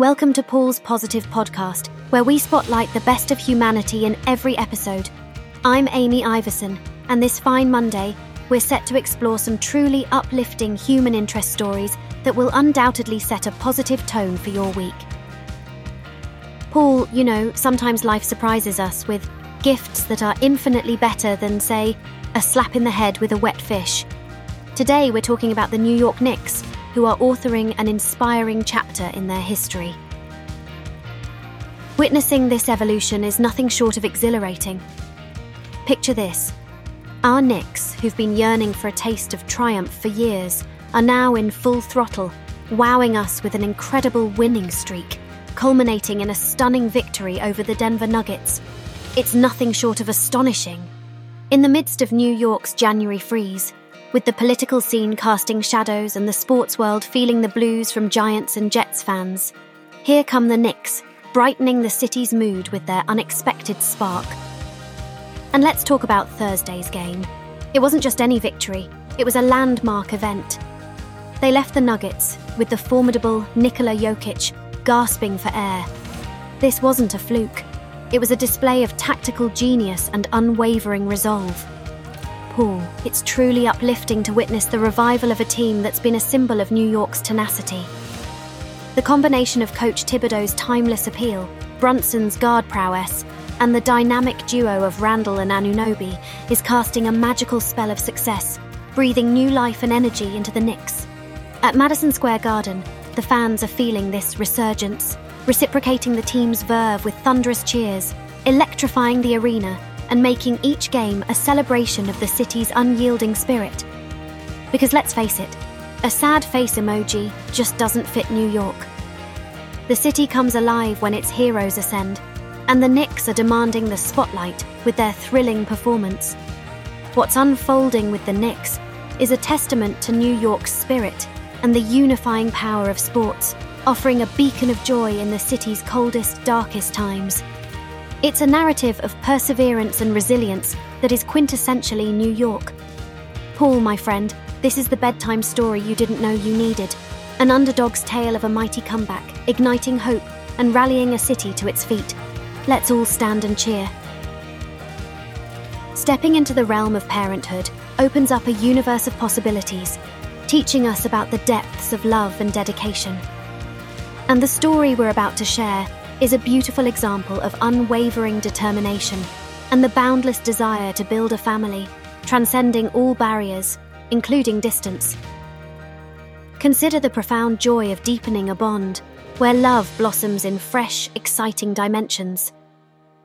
Welcome to Paul's Positive Podcast, where we spotlight the best of humanity in every episode. I'm Amy Iverson, and this fine Monday, we're set to explore some truly uplifting human interest stories that will undoubtedly set a positive tone for your week. Paul, you know, sometimes life surprises us with gifts that are infinitely better than, say, a slap in the head with a wet fish. Today, we're talking about the New York Knicks, who are authoring an inspiring chapter in their history. Witnessing this evolution is nothing short of exhilarating. Picture this our Knicks, who've been yearning for a taste of triumph for years, are now in full throttle, wowing us with an incredible winning streak, culminating in a stunning victory over the Denver Nuggets. It's nothing short of astonishing. In the midst of New York's January freeze, with the political scene casting shadows and the sports world feeling the blues from Giants and Jets fans, here come the Knicks, brightening the city's mood with their unexpected spark. And let's talk about Thursday's game. It wasn't just any victory, it was a landmark event. They left the Nuggets with the formidable Nikola Jokic gasping for air. This wasn't a fluke. It was a display of tactical genius and unwavering resolve. Paul, it's truly uplifting to witness the revival of a team that's been a symbol of New York's tenacity. The combination of Coach Thibodeau's timeless appeal, Brunson's guard prowess, and the dynamic duo of Randle and Anunoby is casting a magical spell of success, breathing new life and energy into the Knicks. At Madison Square Garden, the fans are feeling this resurgence, reciprocating the team's verve with thunderous cheers, electrifying the arena, and making each game a celebration of the city's unyielding spirit. Because let's face it, a sad face emoji just doesn't fit New York. The city comes alive when its heroes ascend, and the Knicks are demanding the spotlight with their thrilling performance. What's unfolding with the Knicks is a testament to New York's spirit and the unifying power of sports offering a beacon of joy in the city's coldest, darkest times. It's a narrative of perseverance and resilience that is quintessentially New York. Paul, my friend, this is the bedtime story you didn't know you needed an underdog's tale of a mighty comeback, igniting hope and rallying a city to its feet. Let's all stand and cheer. Stepping into the realm of parenthood opens up a universe of possibilities, teaching us about the depths of love and dedication. And the story we're about to share is a beautiful example of unwavering determination and the boundless desire to build a family, transcending all barriers, including distance. Consider the profound joy of deepening a bond where love blossoms in fresh, exciting dimensions.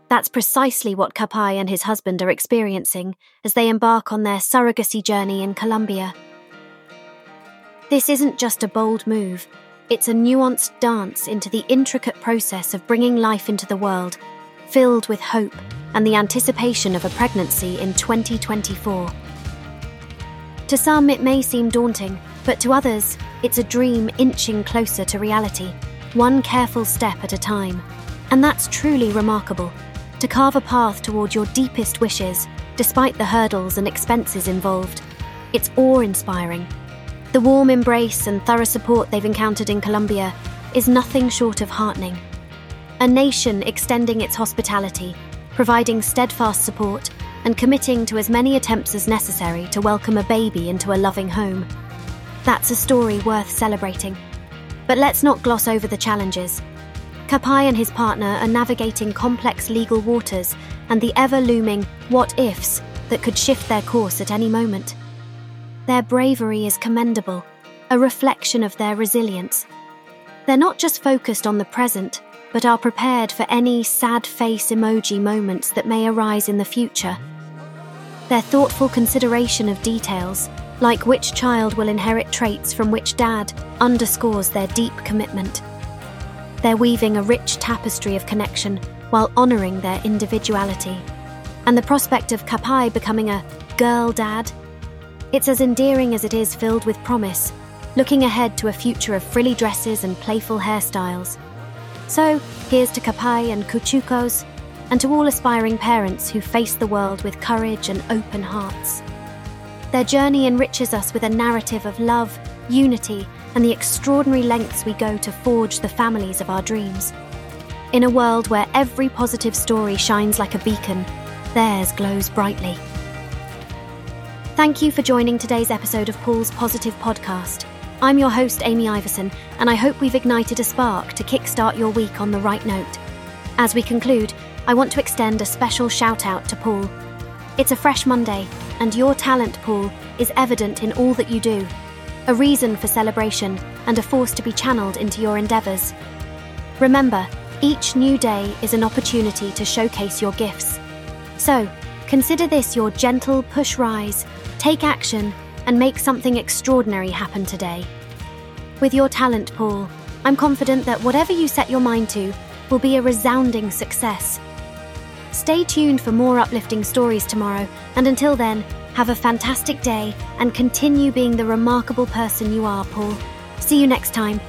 That's precisely what Kapai and his husband are experiencing as they embark on their surrogacy journey in Colombia. This isn't just a bold move, it's a nuanced dance into the intricate process of bringing life into the world, filled with hope and the anticipation of a pregnancy in 2024. To some, it may seem daunting, but to others, it's a dream inching closer to reality, one careful step at a time. And that's truly remarkable to carve a path toward your deepest wishes, despite the hurdles and expenses involved. It's awe inspiring the warm embrace and thorough support they've encountered in Colombia is nothing short of heartening. A nation extending its hospitality, providing steadfast support, and committing to as many attempts as necessary to welcome a baby into a loving home. That's a story worth celebrating. But let's not gloss over the challenges. Kapai and his partner are navigating complex legal waters and the ever looming what ifs that could shift their course at any moment. Their bravery is commendable, a reflection of their resilience. They're not just focused on the present, but are prepared for any sad face emoji moments that may arise in the future. Their thoughtful consideration of details, like which child will inherit traits from which dad, underscores their deep commitment. They're weaving a rich tapestry of connection while honouring their individuality. And the prospect of Kapai becoming a girl dad it's as endearing as it is filled with promise, looking ahead to a future of frilly dresses and playful hairstyles. So, here's to Kapai and Kuchukos, and to all aspiring parents who face the world with courage and open hearts. Their journey enriches us with a narrative of love, unity, and the extraordinary lengths we go to forge the families of our dreams. In a world where every positive story shines like a beacon, theirs glows brightly. Thank you for joining today's episode of Paul's Positive Podcast. I'm your host, Amy Iverson, and I hope we've ignited a spark to kickstart your week on the right note. As we conclude, I want to extend a special shout out to Paul. It's a fresh Monday, and your talent, Paul, is evident in all that you do a reason for celebration and a force to be channeled into your endeavours. Remember, each new day is an opportunity to showcase your gifts. So, consider this your gentle push rise, take action, and make something extraordinary happen today. With your talent, Paul, I'm confident that whatever you set your mind to will be a resounding success. Stay tuned for more uplifting stories tomorrow, and until then, have a fantastic day and continue being the remarkable person you are, Paul. See you next time.